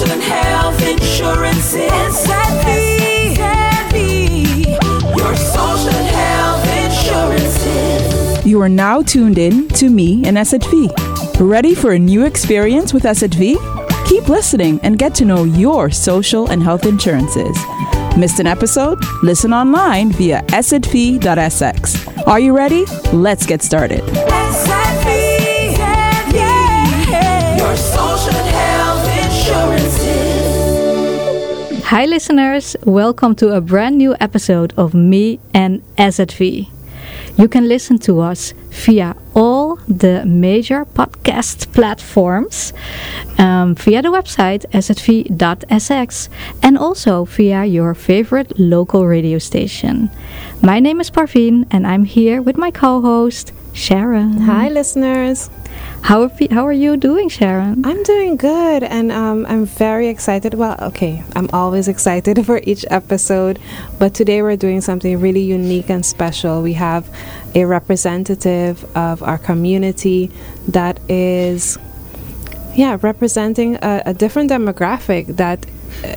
social and health insurances. Savvy, savvy. Your social and health insurances. You are now tuned in to me and SZV. Ready for a new experience with SZV? Keep listening and get to know your social and health insurances. Missed an episode? Listen online via szv.sx. Are you ready? Let's get started. Hi, listeners. Welcome to a brand new episode of Me and SZV. You can listen to us via all the major podcast platforms, um, via the website szv.sx, and also via your favorite local radio station. My name is Parveen, and I'm here with my co host, Charonne. Hi, listeners. How are, how are you doing, Charonne? I'm doing good, and um, I'm very excited. Well, okay, I'm always excited for each episode, but today we're doing something really unique and special. We have a representative of our community that is, yeah, representing a, a different demographic. That, uh,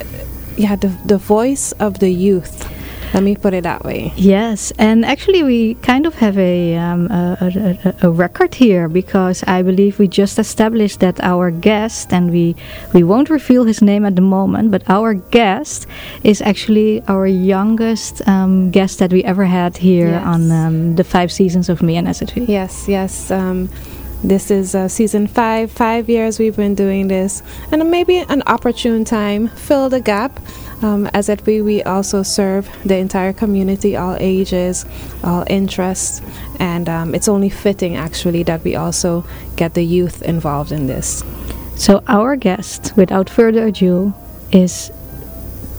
yeah, the the voice of the youth. Let me put it that way. Yes, and actually, we kind of have a, um, a, a, a- record here because I believe we just established that our guest, and we we won't reveal his name at the moment, but our guest is actually our youngest um, guest that we ever had here Yes. on um, the five seasons of Me and SZV. Yes, yes. Um, this is uh, season five. Five years we've been doing this, and maybe an opportune time fill the gap. Um, as at we, we also serve the entire community, all ages, all interests, and um, it's only fitting actually that we also get the youth involved in this. So our guest, without further ado, is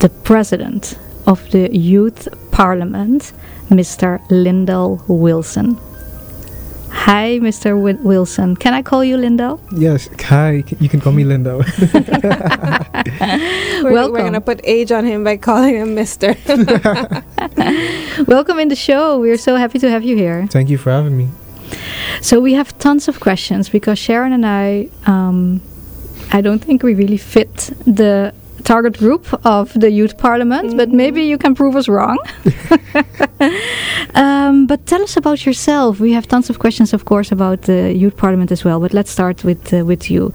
the president of the Youth Parliament, Mr. Lindell Wilson. Hi, Mr. Wi- Wilson. Can I call you Lindell? Yes, hi. You can call me Lindo. We're, Welcome. we're gonna put age on him by calling him Mister. Welcome in the show. We're so happy to have you here. Thank you for having me. So we have tons of questions because Charonne and I, um, I don't think we really fit the target group of the youth parliament, but maybe you can prove us wrong. um, but tell us about yourself. We have tons of questions, of course, about the youth parliament as well. But let's start with uh, with you.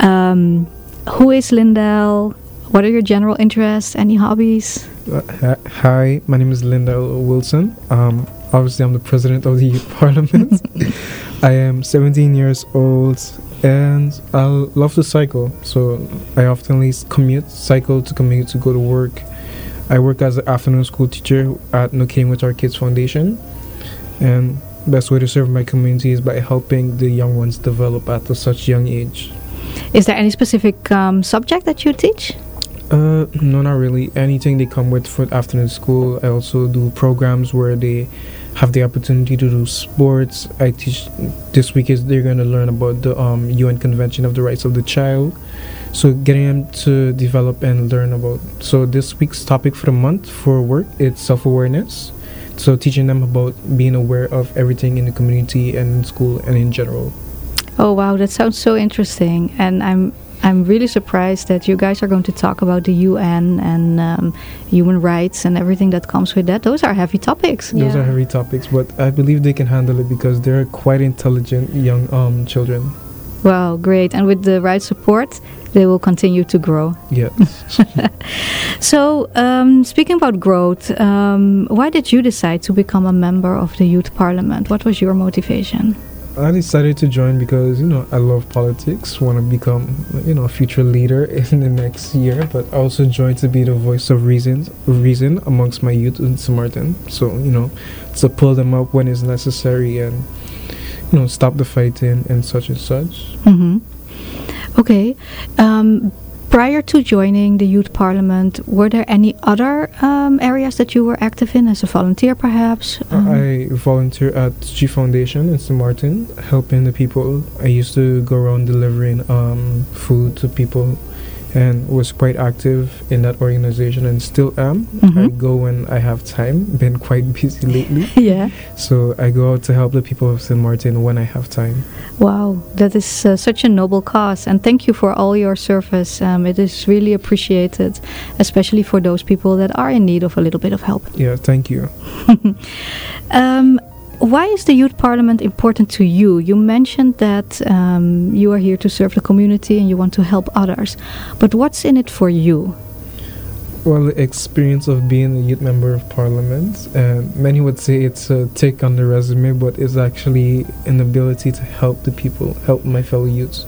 Um, who is Lindell? What are your general interests? Any hobbies? Uh, hi- hi, my name is Lindell Wilson. Um, obviously, I'm the president of the Youth Parliament. I am 17 years old and I love to cycle. So I often commute, cycle to commute to go to work. I work as an afternoon school teacher at No with Our Kids Foundation. And best way to serve my community is by helping the young ones develop at a such young age. Is there any specific um, subject that you teach? Uh, no, not really. Anything they come with for afternoon school. I also do programs where they have the opportunity to do sports. I teach this week is they're going to learn about the um, UN Convention of the Rights of the Child. So getting them to develop and learn about. So this week's topic for the month for work it's self awareness. So teaching them about being aware of everything in the community and in school and in general. Oh wow, that sounds so interesting, and I'm I'm really surprised that you guys are going to talk about the UN and um, human rights and everything that comes with that. Those are heavy topics. Those Yeah. are heavy topics, but I believe they can handle it because they're quite intelligent young um, children. Wow, great! And with the right support, they will continue to grow. Yeah. So, um, speaking about growth, um, why did you decide to become a member of the Youth Parliament? What was your motivation? I decided to join because you know I love politics, want to become you know a future leader in the next year, but I also joined to be the voice of reason, reason amongst my youth in St. Martin. So you know, to pull them up when it's necessary and you know stop the fighting and such and such. hmm Okay. Um, prior to joining the Youth Parliament, were there any other um, areas that you were active in as a volunteer, perhaps? Um, I volunteer at G Foundation in St. Martin, helping the people. I used to go around delivering um, food to people and was quite active in that organization and still am. I Mhm. go when I have time. Been quite busy lately, Yeah. so I go out to help the people of St. Martin when I have time. Wow, that is uh, such a noble cause, and thank you for all your service. Um, it is really appreciated, especially for those people that are in need of a little bit of help. Yeah, thank you. Um, why is the youth parliament important to you? You mentioned that um, you are here to serve the community and you want to help others, but what's in it for you? Well, the experience of being a youth member of parliament, and many would say it's a tick on the resume, but it's actually an ability to help the people, help my fellow youths.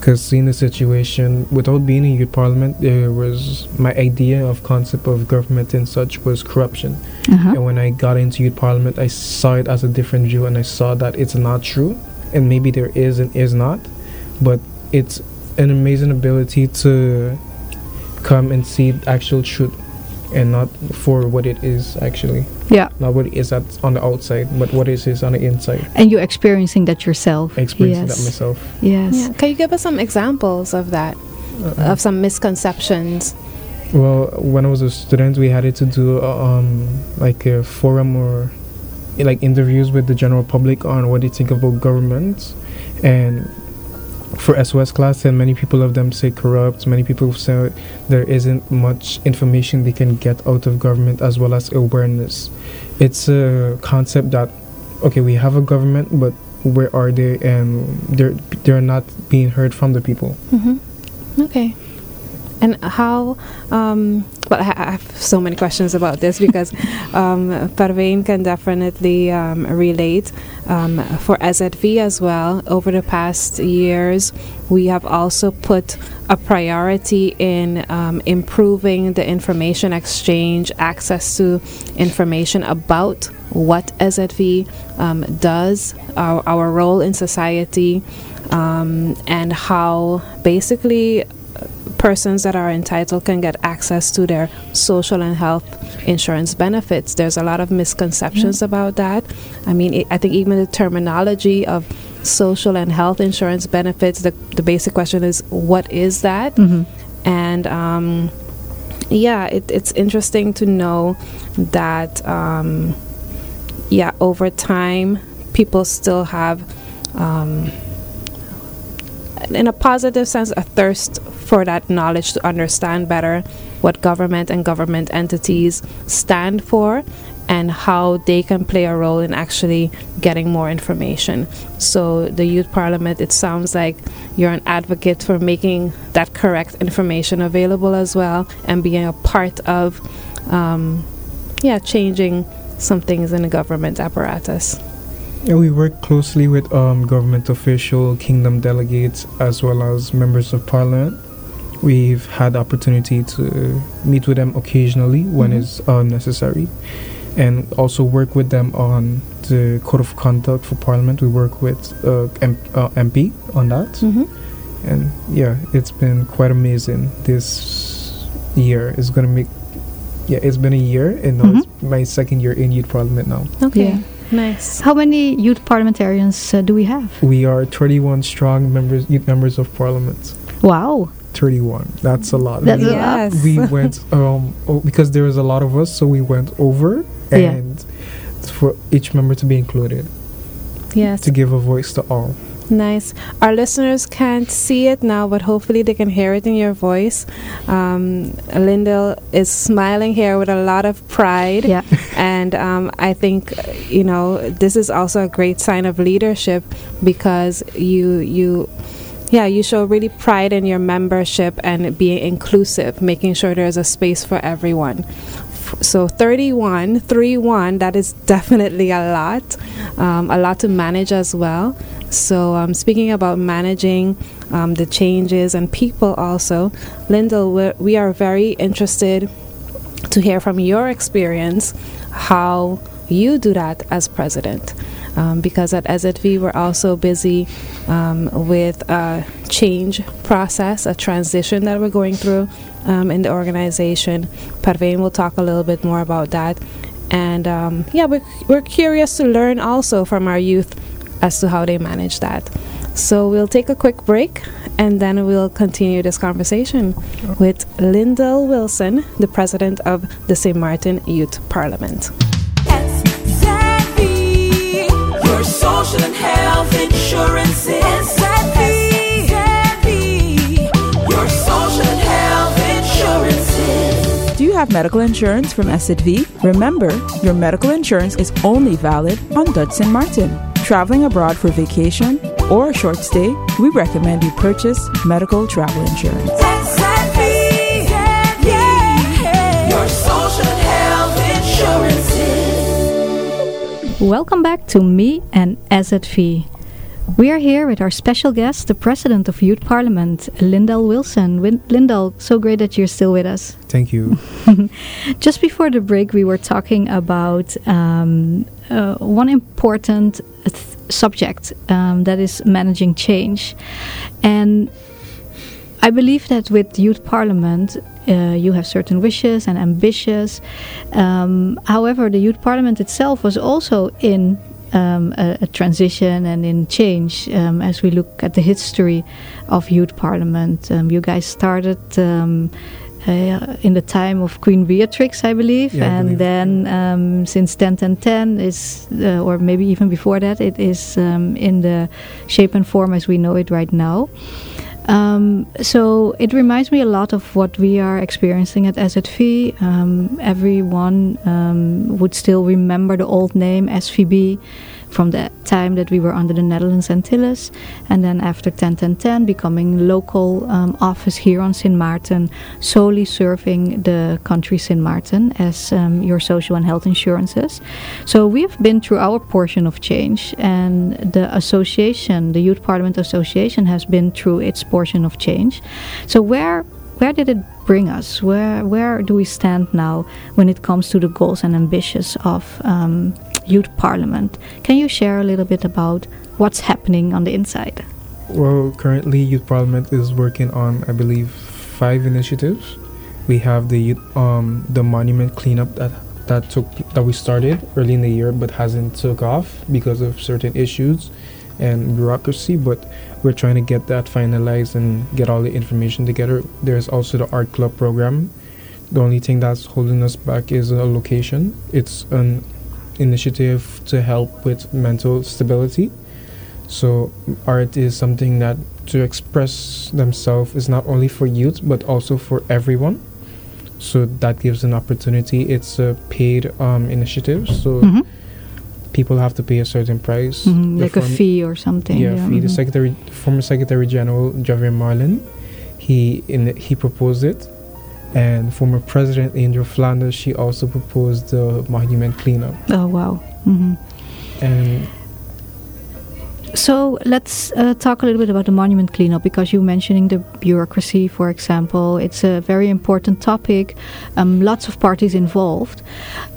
Because seeing the situation, without being in youth parliament, there was my idea of concept of government and such was corruption. Uh-huh. And when I got into youth parliament, I saw it as a different view, and I saw that it's not true, and maybe there is and is not, but it's an amazing ability to come and see the actual truth, and not for what it is actually, Yeah, not what it is at, on the outside, but what it is on the inside. and you're experiencing that yourself. Experiencing yes. that myself. Yes. Yeah. Can you give us some examples of that, Uh, of some misconceptions? Well, when I was a student, we had it to do uh, um like a forum or like interviews with the general public on what they think about government, and for SOS class, and many people of them say corrupt. Many people say there isn't much information they can get out of government as well as awareness. It's a concept that okay, we have a government, but where are they? And they're they're not being heard from the people. hmm Okay. And how? Um, well, I have so many questions about this because um, Parveen can definitely um, relate. Um, for SZV as well, over the past years, we have also put a priority in um, improving the information exchange, access to information about what SZV um, does, our, our role in society, um, and how basically persons that are entitled can get access to their social and health insurance benefits. There's a lot of misconceptions about that. I mean, it, I think even the terminology of social and health insurance benefits, the, the basic question is, what is that? Mhm. and um, yeah, it, it's interesting to know that um, yeah, over time, people still have, um, in a positive sense, a thirst for that knowledge to understand better what government and government entities stand for and how they can play a role in actually getting more information. So, the Youth Parliament, it sounds like you're an advocate for making that correct information available as well and being a part of, um, yeah, changing some things in the government apparatus. Yeah, we work closely with um, government official, kingdom delegates, as well as members of parliament. We've had opportunity to meet with them occasionally when Mhm. it's uh, necessary, and also work with them on the code of conduct for parliament. We work with uh, M- uh, MP on that, Mm-hmm. and yeah, it's been quite amazing. This year is gonna make. Yeah, it's been a year, and now it's my second year in youth parliament now. Okay, Yeah. Nice. How many youth parliamentarians uh, do we have? We are 31 strong members, youth members of parliament. Wow, 31. That's a lot. That's we, a lot. Yes. we went um oh, because there was a lot of us, so we went over Yeah. and for each member to be included yes. to give a voice to all. Nice. Our listeners can't see it now, but hopefully they can hear it in your voice. Um, Lindell is smiling here with a lot of pride. yeah, And um, I think, you know, this is also a great sign of leadership because you, you, yeah, you show really pride in your membership and being inclusive, making sure there's a space for everyone. So 31, 3 1, that is definitely a lot, um, a lot to manage as well. So, um, speaking about managing um, the changes and people also, Lindell, we are very interested to hear from your experience how you do that as president. Um, because at SZV, we're also busy um, with a change process, a transition that we're going through um, in the organization. Parveen will talk a little bit more about that. And um, yeah, we're, we're curious to learn also from our youth as to how they manage that. So we'll take a quick break and then we'll continue this conversation with Lindell Wilson, the president of the St. Martin Youth Parliament. Your social and health insurance is SZV, your social and health insurance Do you have medical insurance from SZV? Remember, your medical insurance is only valid on Dudson. Martin. Traveling abroad for vacation or a short stay, we recommend you purchase medical travel insurance. Welcome back to Me and SZV. We are here with our special guest, the President of Youth Parliament, Lindell Wilson. Win- Lindell, so great that you're still with us. Thank you. Just before the break, we were talking about um, uh, one important th- subject um, that is managing change. And I believe that with Youth Parliament, uh, you have certain wishes and ambitions. Um, however, the Youth Parliament itself was also in um, a, a transition and in change um, as we look at the history of Youth Parliament. Um, you guys started. Um, uh, in the time of Queen Beatrix, I believe, Yeah, I and believe. then um, since 10 10 10 is, uh, or maybe even before that, it is um, in the shape and form as we know it right now. Um, so it reminds me a lot of what we are experiencing at SZV. Um, everyone um, would still remember the old name SVB from the time that we were under the Netherlands Antilles, and then after 10 10 10 becoming local um, office here on Sint Maarten, solely serving the country Sint Maarten as um, your social and health insurances. So we have been through our portion of change, and the association, the Youth Parliament Association, has been through its portion of change. So where where did it bring us? Where where do we stand now when it comes to the goals and ambitions of um, Youth Parliament? Can you share a little bit about what's happening on the inside? Well, currently, Youth Parliament is working on, I believe, five initiatives. We have the um, the monument cleanup that that took that we started early in the year, but hasn't took off because of certain issues and bureaucracy. But we're trying to get that finalized and get all the information together. There's also the art club program. The only thing that's holding us back is a location. It's an initiative to help with mental stability. So art is something that to express themselves is not only for youth but also for everyone. So that gives an opportunity. It's a paid um, initiative, so Mhm. people have to pay a certain price. Mhm, The Like a fee or something. Yeah, fee. The mhm. secretary, former Secretary General Javier Marlin, he in he proposed it, and former President Andrew Flanders, she also proposed the monument cleanup. Oh wow. hmm And So let's uh, talk a little bit about the monument cleanup because you're mentioning the bureaucracy, for example. It's a very important topic. Um, lots of parties involved,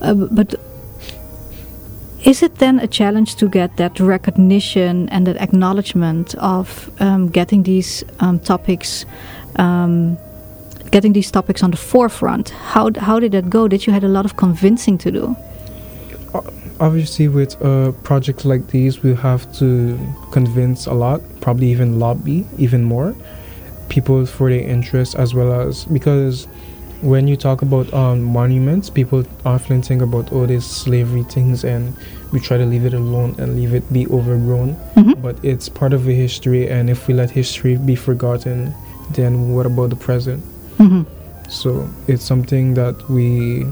uh, but is it then a challenge to get that recognition and that acknowledgement of um, getting these um, topics? Getting these topics on the forefront how, how did that go did you had a lot of convincing to do obviously with a project like these we have to convince a lot probably even lobby even more people for their interest as well as because when you talk about um, monuments people often think about all these slavery things and we try to leave it alone and leave it be overgrown Mhm. but it's part of the history and if we let history be forgotten then what about the present. So it's something that we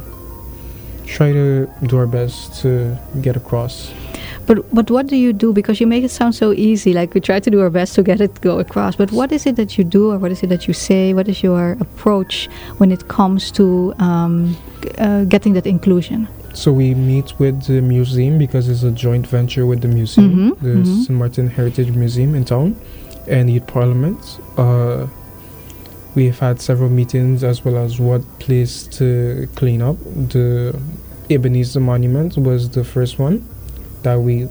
try to do our best to get across. But but what do you do? Because you make it sound so easy. Like we try to do our best to get it go across. But what is it that you do, or what is it that you say? What is your approach when it comes to um, uh, getting that inclusion? So we meet with the museum because it's a joint venture with the museum, Mhm, the mhm. St. Martin Heritage Museum in town, and the Parliament. Uh, we've had several meetings as well as what place to clean up. The Ebenezer Monument was the first one that we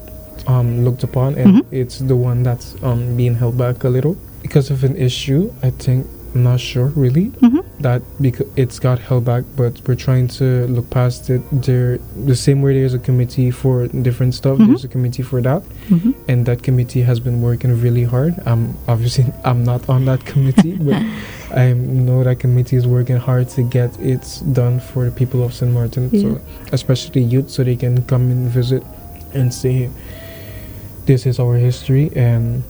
um, looked upon, and Mhm. it's the one that's um, being held back a little because of an issue. I think I'm not sure really. Mhm. That because it's got held back, but we're trying to look past it. There, the same way there's a committee for different stuff, Mhm. there's a committee for that, Mhm. and that committee has been working really hard. I'm obviously I'm not on that committee, but I know that committee is working hard to get it done for the people of St. Martin, Yeah. so especially youth, so they can come and visit and say, "This is our history," and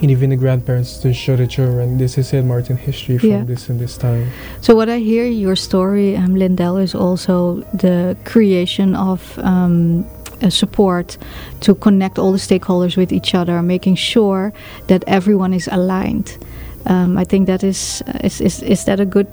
and even the grandparents to show the children, "This is St. Martin history from Yeah. this and this time." So what I hear your story, um, Lindell, is also the creation of um, a support to connect all the stakeholders with each other, making sure that everyone is aligned. Um, I think that is, is is is that a good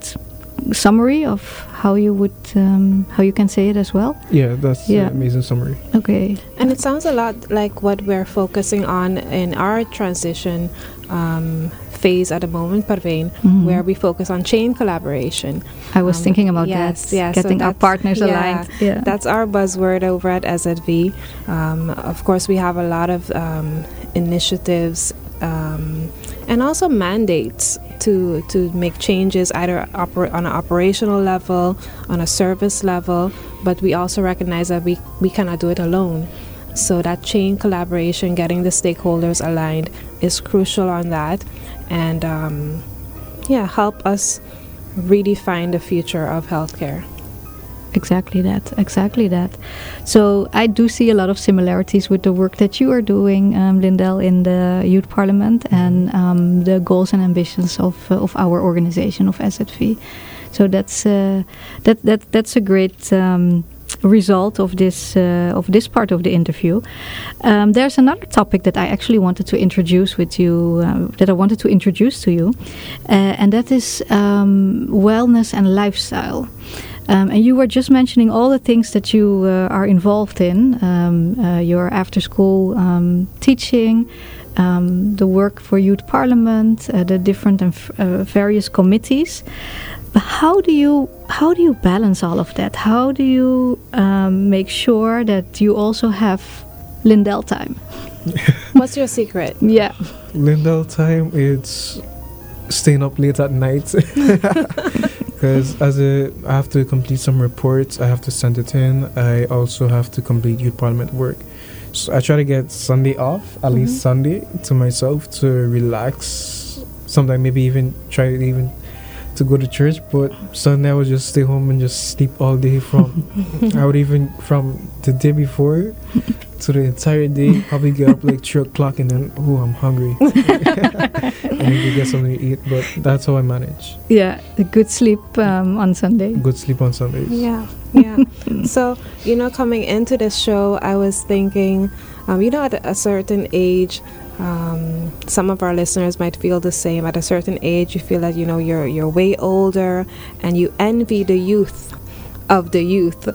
summary of how you would um, how you can say it as well? Yeah, that's Yeah. an amazing summary. Okay. And it sounds a lot like what we're focusing on in our transition um, phase at the moment, Parveen, Mhm. where we focus on chain collaboration. I was Um, thinking about yes, that. yeah, so getting our partners yeah, aligned. Yeah. That's our buzzword over at SZV. Um, of course, we have a lot of um, initiatives um, and also mandates to to make changes either oper- on an operational level, on a service level, but we also recognize that we, we cannot do it alone. So that chain collaboration, getting the stakeholders aligned, is crucial on that, and um, yeah, help us redefine the future of healthcare. Exactly that. Exactly that. So I do see a lot of similarities with the work that you are doing, um, Lindell, in the Youth Parliament and um, the goals and ambitions of uh, of our organization of SZV. So that's uh, that that that's a great. Um, result of this uh, of this part of the interview um, there's another topic that I actually wanted to introduce with you uh, that I wanted to introduce to you uh, and that is um, wellness and lifestyle um, and you were just mentioning all the things that you uh, are involved in um, uh, your after school um, teaching, um, the work for Youth Parliament, uh, the different and f- uh, various committees. But how do you how do you balance all of that? How do you um, make sure that you also have Lindell time? What's your secret? Yeah. Lindell time, it's staying up late at night. Because as a, I have to complete some reports, I have to send it in. I also have to complete youth parliament work. So I try to get Sunday off, at least mm-hmm. Sunday, to myself to relax. Sometimes maybe even try to even to go to church, but Sunday I would just stay home and just sleep all day from. I would even from the day before to the entire day probably get up like three o'clock and then oh I'm hungry and then go get something to eat. But that's how I manage. Yeah, a good sleep um, on Sunday. Good sleep on Sundays. Yeah, yeah. so, you know, coming into this show, I was thinking, um, you know, at a certain age, um, some of our listeners might feel the same. At a certain age, you feel that you know you're you're way older, and you envy the youth of the youth.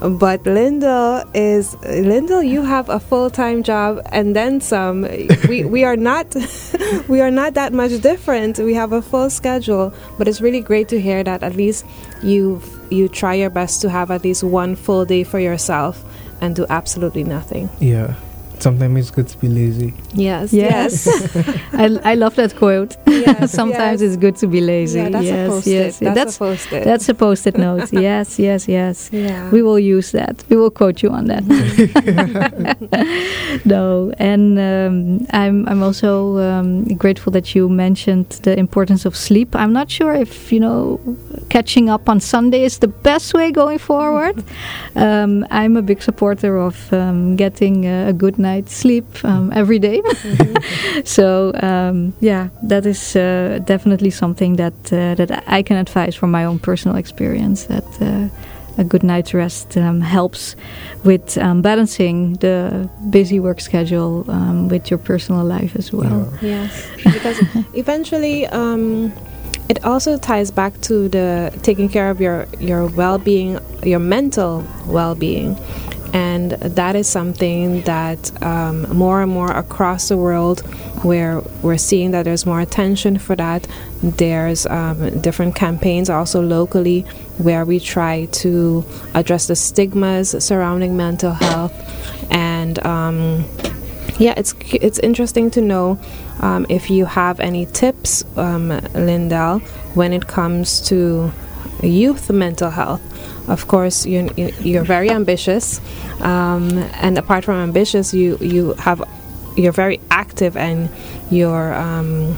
But Linda is Linda. You have a full time job and then some. we we are not we are not that much different. We have a full schedule, but it's really great to hear that at least you you try your best to have at least one full day for yourself and do absolutely nothing. Yeah. Sometimes it's good to be lazy. Yes. Yes. I, I love that quote. Yes, Sometimes yes. it's good to be lazy. Yeah, that's yes, a post-it. yes. That's, That's a post-it. that's a post-it note. yes, yes, yes. yeah. We will use that. We will quote you on that. no, and um, I'm I'm also um, grateful that you mentioned the importance of sleep. I'm not sure if you know catching up on Sunday is the best way going forward. um, I'm a big supporter of um, getting a, a good night's sleep um, every day. so um, yeah, that is uh, definitely something that uh, that I can advise from my own personal experience. That uh, a good night's rest um, helps with um, balancing the busy work schedule um, with your personal life as well. Yeah. Yes, because eventually, um, it also ties back to the taking care of your your well-being, your mental well-being, and that is something that um, more and more across the world, where we're seeing that there's more attention for that. There's um, different campaigns also locally where we try to address the stigmas surrounding mental health and. Um, yeah, it's it's interesting to know um, if you have any tips, um, Lindell, when it comes to youth mental health. Of course, you, you- you're very ambitious, um, and apart from ambitious, you you have you're very active and you're um,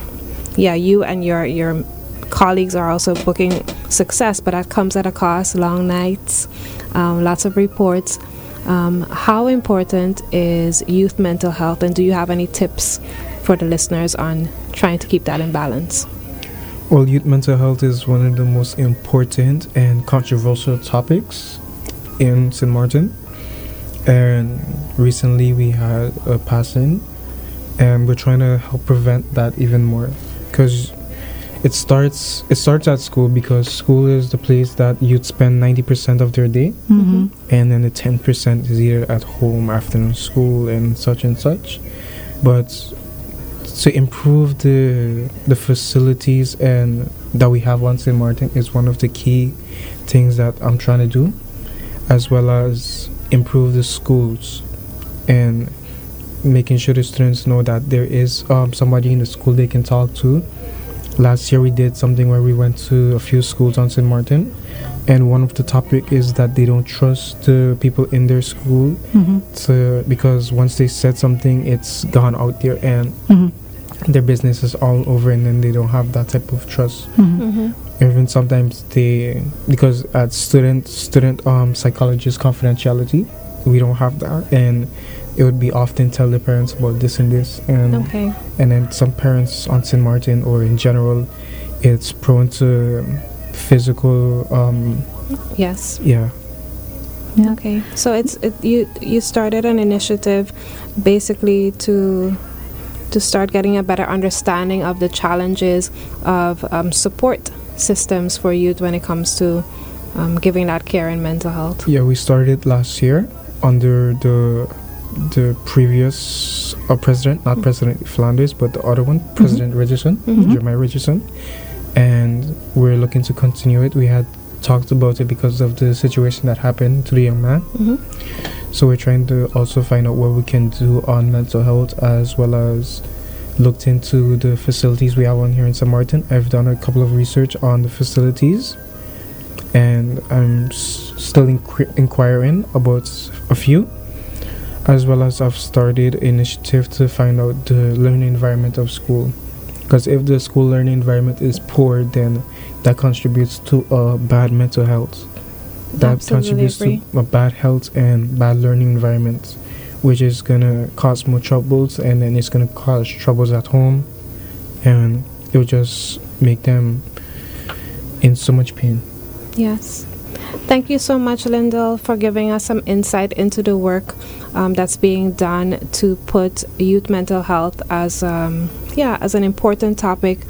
yeah you and your your colleagues are also booking success, but that comes at a cost. Long nights, um, lots of reports. Um, how important is youth mental health, and do you have any tips for the listeners on trying to keep that in balance? Well, youth mental health is one of the most important and controversial topics in St. Martin. And recently we had a passing, and we're trying to help prevent that even more. Because it starts it starts at school because school is the place that youth spend 90% of their day hmm and then the 10% is either at home afternoon school and such and such but to improve the the facilities and that we have on St. Martin is one of the key things that I'm trying to do as well as improve the schools and making sure the students know that there is um, somebody in the school they can talk to last year we did something where we went to a few schools on St. Martin and one of the topic is that they don't trust the people in their school hmm to, because once they said something it's gone out there and hmm their business is all over and then they don't have that type of trust hmm Mm-hmm. even sometimes they because at student student um psychologist confidentiality we don't have that and it would be often tell the parents about this and this and Okay. and then some parents on St. Martin or in general it's prone to physical um Yes. yeah Yeah. Okay. So it's it, you you started an initiative basically to to start getting a better understanding of the challenges of um, support systems for youth when it comes to um, giving that care in mental health. Yeah, we started last year under the the previous uh, president, not President Flanders, but the other one, President Richardson, Mhm. Jeremiah Richardson, and we're looking to continue it. We had talked about it because of the situation that happened to the young man. So we're trying to also find out what we can do on mental health as well as looked into the facilities we have on here in St. Martin. I've done a couple of research on the facilities and I'm still inqu- inquiring about a few as well as I've started initiative to find out the learning environment of school because if the school learning environment is poor then that contributes to a bad mental health that Absolutely contributes agree. to a bad health and bad learning environments, which is gonna cause more troubles and then it's gonna cause troubles at home and it will just make them in so much pain Yes. Thank you so much, Lindell, for giving us some insight into the work um, that's being done to put youth mental health as um, yeah as an important topic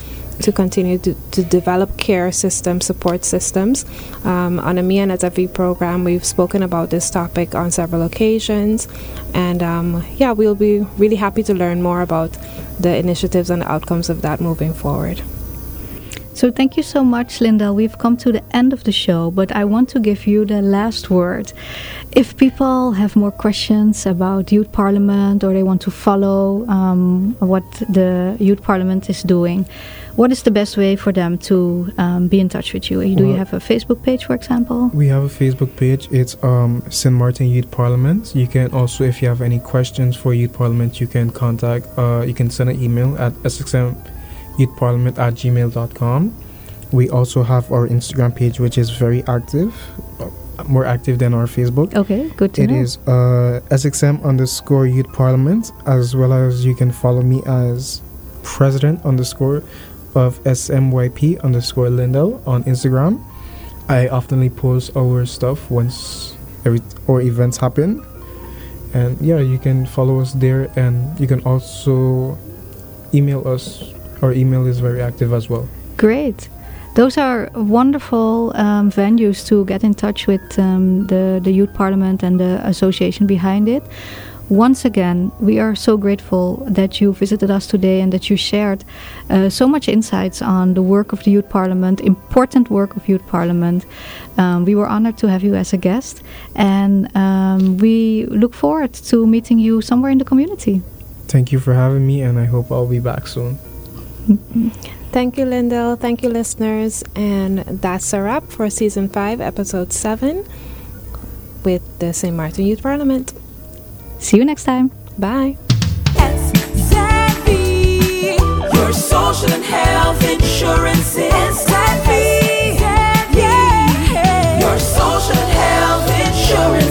to continue to, to develop care systems, support systems. Um, on a Me and SZV program, we've spoken about this topic on several occasions, and um, yeah, we'll be really happy to learn more about the initiatives and the outcomes of that moving forward. So thank you so much, Lindell. We've come to the end of the show, but I want to give you the last word. If people have more questions about Youth Parliament or they want to follow um, what the Youth Parliament is doing, what is the best way for them to um, be in touch with you? Do you have a Facebook page, for example? We have a Facebook page. It's um, St. Martin Youth Parliament. You can also, if you have any questions for Youth Parliament, you can contact, uh, you can send an email at ssmyouthparliament at gmail.com. We also have our Instagram page, which is very active, uh, more active than our Facebook. Okay, good to It know. is uh, SXM underscore Youth Parliament, as well as you can follow me as President underscore of SMYP underscore Lindell on Instagram. I oftenly post our stuff once every or events happen, and yeah, you can follow us there, and you can also email us. Our email is very active as well. Great. Those are wonderful um, venues to get in touch with um, the, the Youth Parliament and the association behind it. Once again, we are so grateful that you visited us today and that you shared uh, so much insights on the work of the Youth Parliament, important work of Youth Parliament. Um, we were honored to have you as a guest, and um, we look forward to meeting you somewhere in the community. Thank you for having me, and I hope I'll be back soon. Thank you, Lindell. Thank you, listeners. And that's a wrap for season five, episode seven, with the St. Martin Youth Parliament. See you next time. Bye. Your social and health insurance is Your social and health insurance.